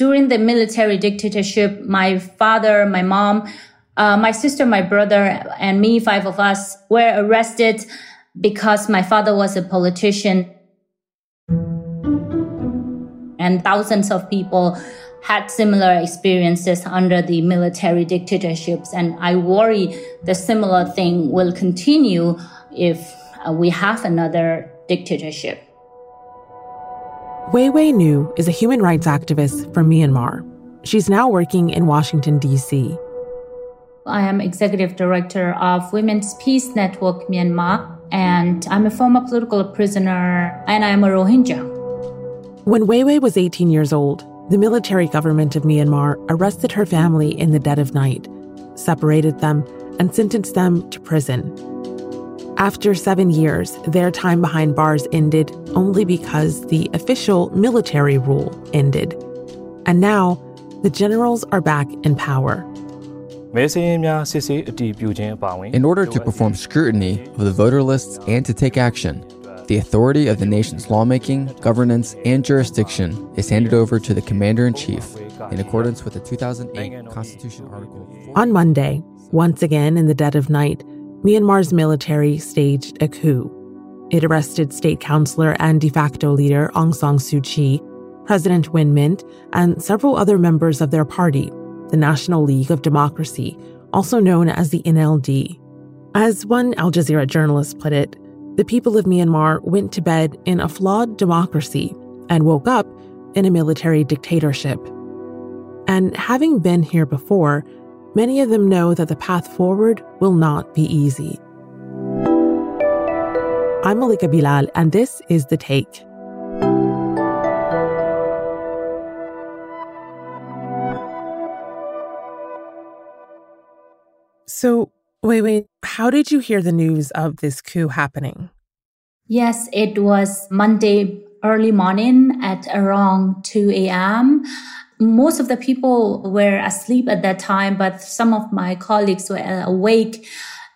During the military dictatorship, my father, my mom, uh, my sister, my brother, and me, five of us, were arrested because my father was a politician. And thousands of people had similar experiences under the military dictatorships. And I worry the similar thing will continue if uh, we have another dictatorship. Wai Wai Nu is a human rights activist from Myanmar. She's now working in Washington, D.C. I am executive director of Women's Peace Network Myanmar, and I'm a former political prisoner, and I am a Rohingya. When Wai Wai was 18 years old, the military government of Myanmar arrested her family in the dead of night, separated them, and sentenced them to prison. After seven years, their time behind bars ended only because the official military rule ended. And now, the generals are back in power. In order to perform scrutiny of the voter lists and to take action, the authority of the nation's lawmaking, governance, and jurisdiction is handed over to the Commander in Chief in accordance with the 2008 Constitution Article. On Monday, once again in the dead of night, Myanmar's military staged a coup. It arrested state councilor and de facto leader Aung San Suu Kyi, President Win Myint, and several other members of their party, the National League of Democracy, also known as the NLD. As one Al Jazeera journalist put it, the people of Myanmar went to bed in a flawed democracy and woke up in a military dictatorship. And having been here before, many of them know that the path forward will not be easy. I'm Malika Bilal, and this is The Take. So, Wai Wai, how did you hear the news of this coup happening? Yes, it was Monday early morning at around 2 a.m. Most of the people were asleep at that time, but some of my colleagues were awake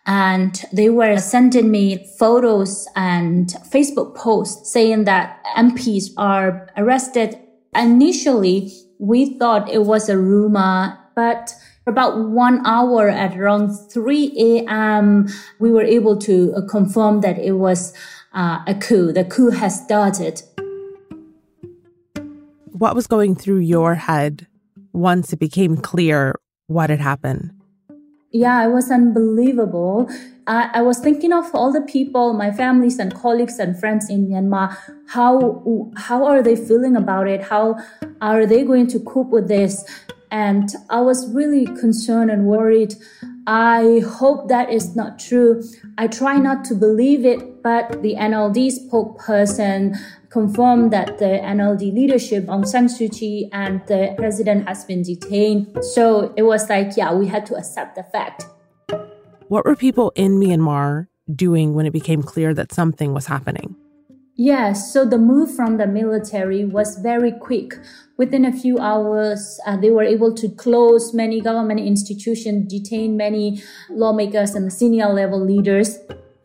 and they were sending me photos and Facebook posts saying that MPs are arrested. Initially, we thought it was a rumor, but for about one hour at around 3 a.m., we were able to uh, confirm that it was uh, a coup. The coup has started. What was going through your head once it became clear what had happened? Yeah, it was unbelievable. I, I was thinking of all the people, my families and colleagues and friends in Myanmar. How how are they feeling about it? How are they going to cope with this? And I was really concerned and worried. I hope that is not true. I try not to believe it, but the NLD spokesperson confirmed that the NLD leadership, Aung San Suu Kyi, and the president has been detained. So it was like, yeah, we had to accept the fact. What were people in Myanmar doing when it became clear that something was happening? Yes, so the move from the military was very quick. Within a few hours, uh, they were able to close many government institutions, detain many lawmakers and senior level leaders.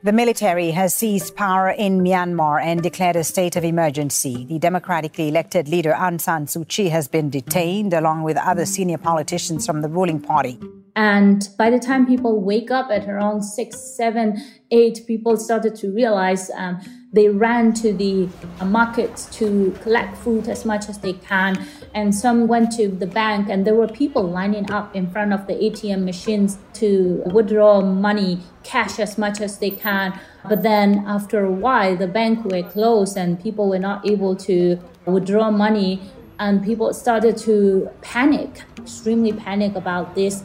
The military has seized power in Myanmar and declared a state of emergency. The democratically elected leader Aung San Suu Kyi has been detained along with other senior politicians from the ruling party. And by the time people wake up at around six, seven, eight, people started to realize um, they ran to the uh, markets to collect food as much as they can. And some went to the bank, and there were people lining up in front of the ATM machines to withdraw money, cash as much as they can. But then after a while, the bank were closed and people were not able to withdraw money. And people started to panic, extremely panic about this.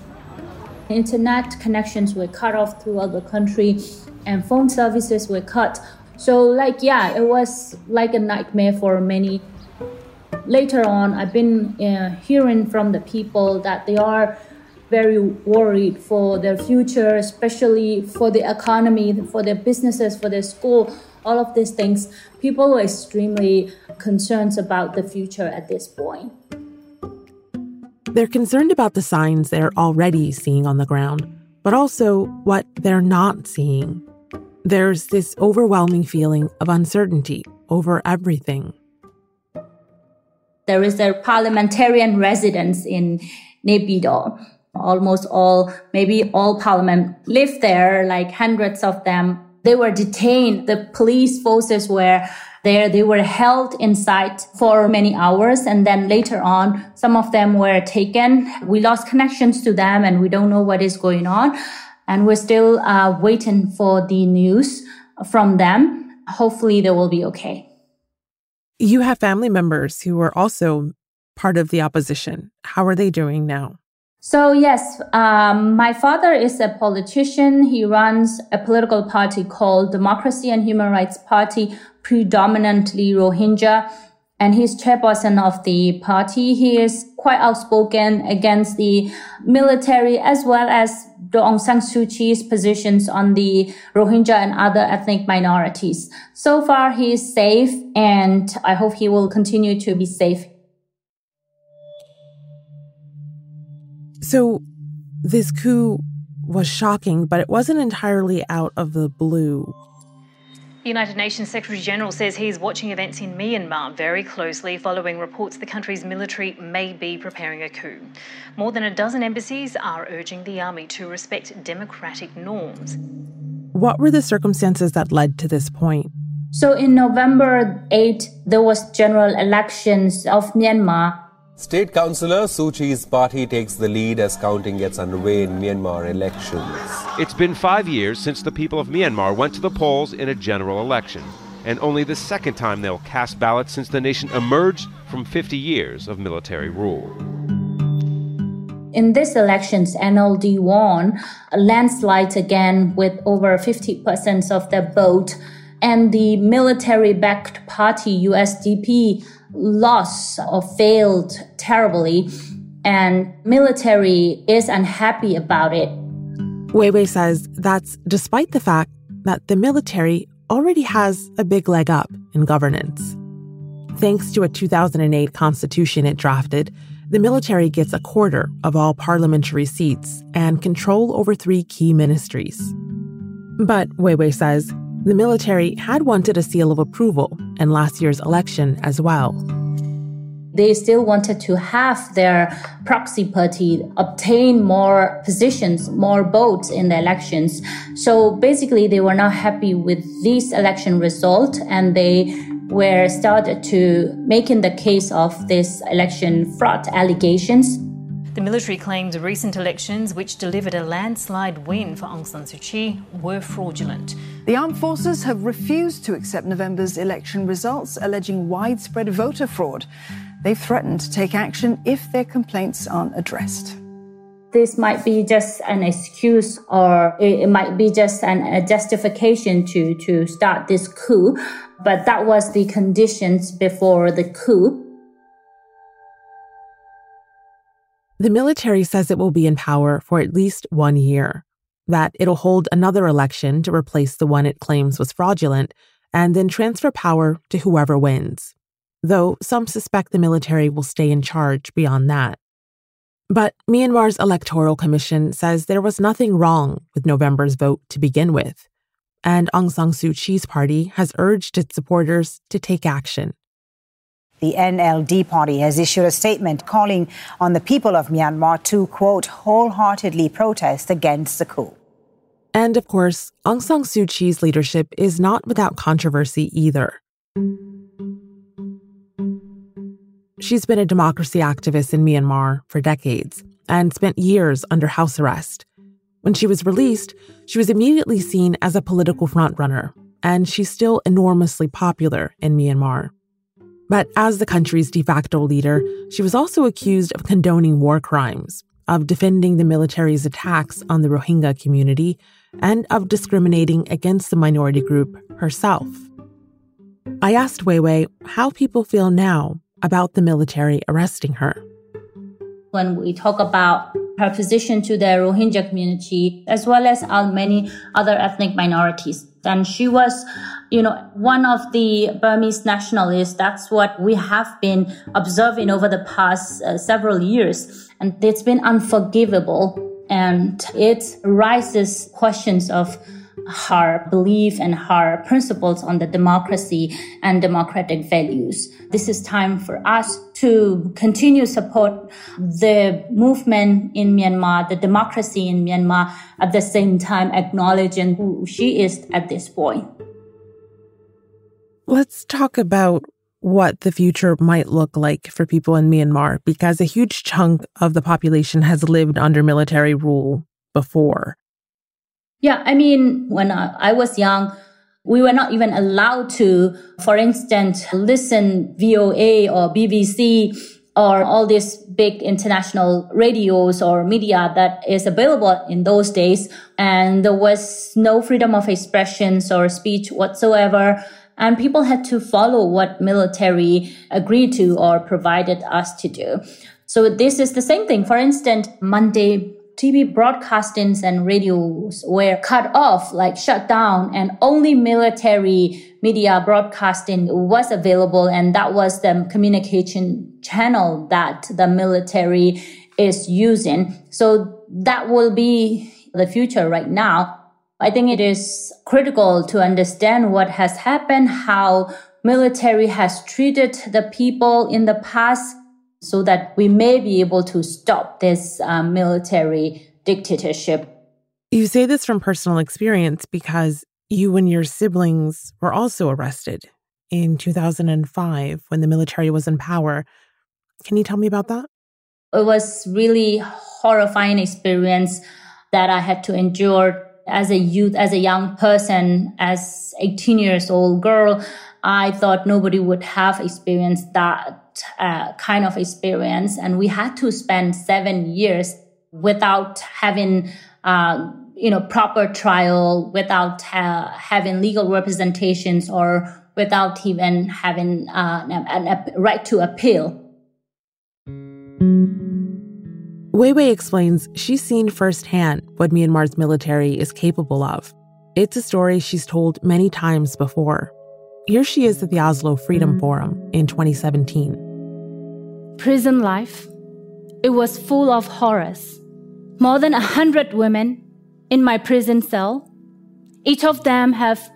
Internet connections were cut off throughout the country and phone services were cut. So, like, yeah, it was like a nightmare for many. Later on, I've been uh, hearing from the people that they are very worried for their future, especially for the economy, for their businesses, for their school, all of these things. People are extremely concerned about the future at this point. They're concerned about the signs they're already seeing on the ground, but also what they're not seeing. There's this overwhelming feeling of uncertainty over everything. There is a parliamentarian residence in Naypyidaw. Almost all, maybe all parliament live there, like hundreds of them. They were detained. The police forces were there. They were held inside for many hours. And then later on, some of them were taken. We lost connections to them and we don't know what is going on. And we're still uh, waiting for the news from them. Hopefully they will be okay. You have family members who are also part of the opposition. How are they doing now? So yes, um, my father is a politician. He runs a political party called Democracy and Human Rights Party, predominantly Rohingya, and he's chairperson of the party. He is quite outspoken against the military as well as Aung San Suu Kyi's positions on the Rohingya and other ethnic minorities. So far, he is safe, and I hope he will continue to be safe So this coup was shocking, but it wasn't entirely out of the blue. The United Nations Secretary General says he's watching events in Myanmar very closely following reports the country's military may be preparing a coup. More than a dozen embassies are urging the army to respect democratic norms. What were the circumstances that led to this point? So in November 8, there was general elections of Myanmar State Councillor Suu Kyi's party takes the lead as counting gets underway in Myanmar elections. It's been five years since the people of Myanmar went to the polls in a general election, and only the second time they'll cast ballots since the nation emerged from 50 years of military rule. In these elections, NLD won a landslide again with over 50% of the vote, and the military backed party USDP lost or failed terribly and military is unhappy about it. Wai Wai says that's despite the fact that the military already has a big leg up in governance. Thanks to a 2008 constitution it drafted, the military gets a quarter of all parliamentary seats and control over three key ministries. But Wai Wai says the military had wanted a seal of approval in last year's election as well. They still wanted to have their proxy party obtain more positions, more votes in the elections. So basically, they were not happy with this election result and they were started to making the case of this election fraud allegations. The military claims recent elections, which delivered a landslide win for Aung San Suu Kyi, were fraudulent. The armed forces have refused to accept November's election results, alleging widespread voter fraud. They've threatened to take action if their complaints aren't addressed. This might be just an excuse or it might be just an, a justification to, to start this coup. But that was the conditions before the coup. The military says it will be in power for at least one year, that it'll hold another election to replace the one it claims was fraudulent, and then transfer power to whoever wins. Though some suspect the military will stay in charge beyond that. But Myanmar's Electoral Commission says there was nothing wrong with November's vote to begin with, and Aung San Suu Kyi's party has urged its supporters to take action. The NLD party has issued a statement calling on the people of Myanmar to, quote, wholeheartedly protest against the coup. And of course, Aung San Suu Kyi's leadership is not without controversy either. She's been a democracy activist in Myanmar for decades and spent years under house arrest. When she was released, she was immediately seen as a political frontrunner, and she's still enormously popular in Myanmar. But as the country's de facto leader, she was also accused of condoning war crimes, of defending the military's attacks on the Rohingya community, and of discriminating against the minority group herself. I asked Wai how people feel now about the military arresting her. When we talk about her position to the Rohingya community, as well as many other ethnic minorities, then she was you know, one of the Burmese nationalists. That's what we have been observing over the past uh, several years. And it's been unforgivable. And it raises questions of her belief and her principles on the democracy and democratic values. This is time for us to continue support the movement in Myanmar, the democracy in Myanmar, at the same time acknowledging who she is at this point. Let's talk about what the future might look like for people in Myanmar because a huge chunk of the population has lived under military rule before. Yeah, I mean, when I was young, we were not even allowed to, for instance, listen VOA or BBC or all these big international radios or media that is available in those days. And there was no freedom of expressions or speech whatsoever. And people had to follow what military agreed to or provided us to do. So this is the same thing. For instance, Monday TV broadcastings and radios were cut off, like shut down, and only military media broadcasting was available. And that was the communication channel that the military is using. So that will be the future right now. I think it is critical to understand what has happened, how military has treated the people in the past so that we may be able to stop this uh, military dictatorship. You say this from personal experience because you and your siblings were also arrested in 2005 when the military was in power. Can you tell me about that? It was really horrifying experience that I had to endure as a youth, as a young person, as 18 years old girl. I thought nobody would have experienced that uh, kind of experience. And we had to spend seven years without having, uh, you know, proper trial, without uh, having legal representations or without even having uh, a right to appeal. Wai Wai explains she's seen firsthand what Myanmar's military is capable of. It's a story she's told many times before. Here she is at the Oslo Freedom Forum in 2017. Prison life. It was full of horrors. More than a hundred women in my prison cell. Each of them have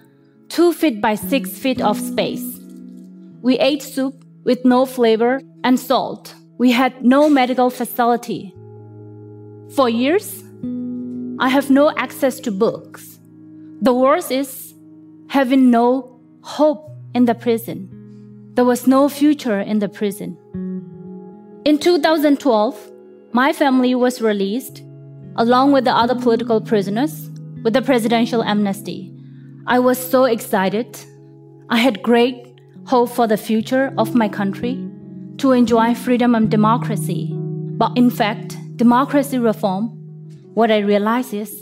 two feet by six feet of space. We ate soup with no flavor and salt. We had no medical facility. For years, I have no access to books. The worst is having no hope in the prison. There was no future in the prison. In 2012, my family was released, along with the other political prisoners, with the presidential amnesty. I was so excited. I had great hope for the future of my country, to enjoy freedom and democracy. But in fact, democracy reform, what I realize is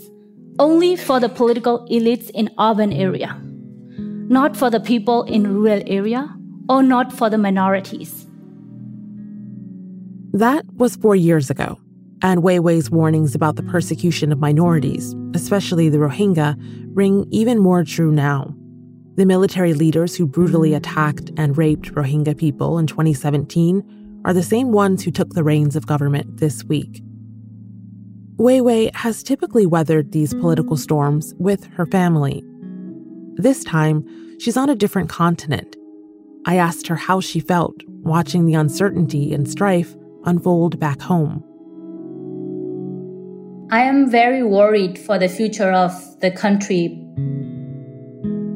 only for the political elites in urban area not for the people in rural area or not for the minorities. That was four years ago, and Wai Wai's warnings about the persecution of minorities, especially the Rohingya, ring even more true now. The military leaders who brutally attacked and raped Rohingya people in 2017 are the same ones who took the reins of government this week. Wai Wai has typically weathered these political storms with her family this time, she's on a different continent. I asked her how she felt watching the uncertainty and strife unfold back home. I am very worried for the future of the country.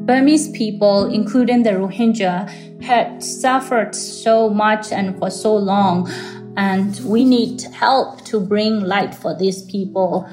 Burmese people, including the Rohingya, had suffered so much and for so long, and we need help to bring light for these people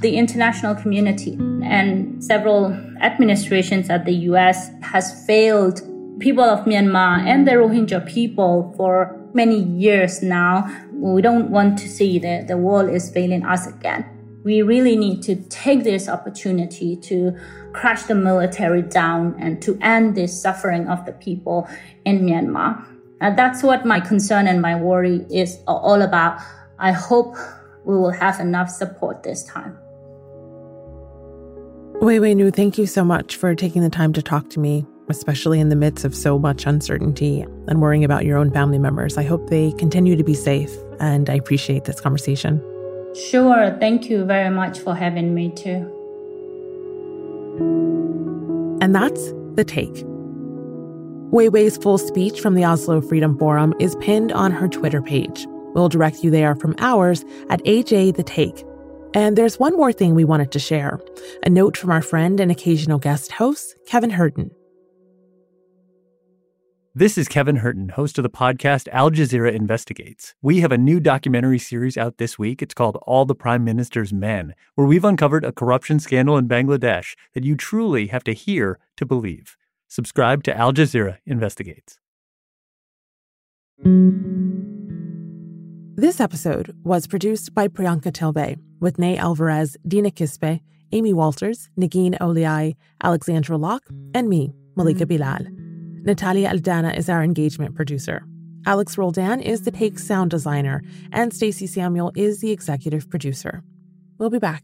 the international community and several administrations at the US has failed people of Myanmar and the Rohingya people for many years now. We don't want to see that the world is failing us again. We really need to take this opportunity to crush the military down and to end this suffering of the people in Myanmar. And that's what my concern and my worry is all about. I hope we will have enough support this time. Wai Wai Nu, thank you so much for taking the time to talk to me, especially in the midst of so much uncertainty and worrying about your own family members. I hope they continue to be safe, and I appreciate this conversation. Sure. Thank you very much for having me too. And that's The Take. Wai Wai's full speech from the Oslo Freedom Forum is pinned on her Twitter page. We'll direct you there from ours at AJ The Take. And there's one more thing we wanted to share a note from our friend and occasional guest host, Kevin Hirten. This is Kevin Hirten, host of the podcast Al Jazeera Investigates. We have a new documentary series out this week. It's called All the Prime Minister's Men, where we've uncovered a corruption scandal in Bangladesh that you truly have to hear to believe. Subscribe to Al Jazeera Investigates. This episode was produced by Priyanka Tilve with Ney Alvarez, Dina Kesbeh, Amy Walters, Negin Owliaei, Alexandra Locke, and me, Malika Bilal. Natalia Aldana is our engagement producer. Alex Roldan is the Take sound designer, and Stacey Samuel is the executive producer. We'll be back.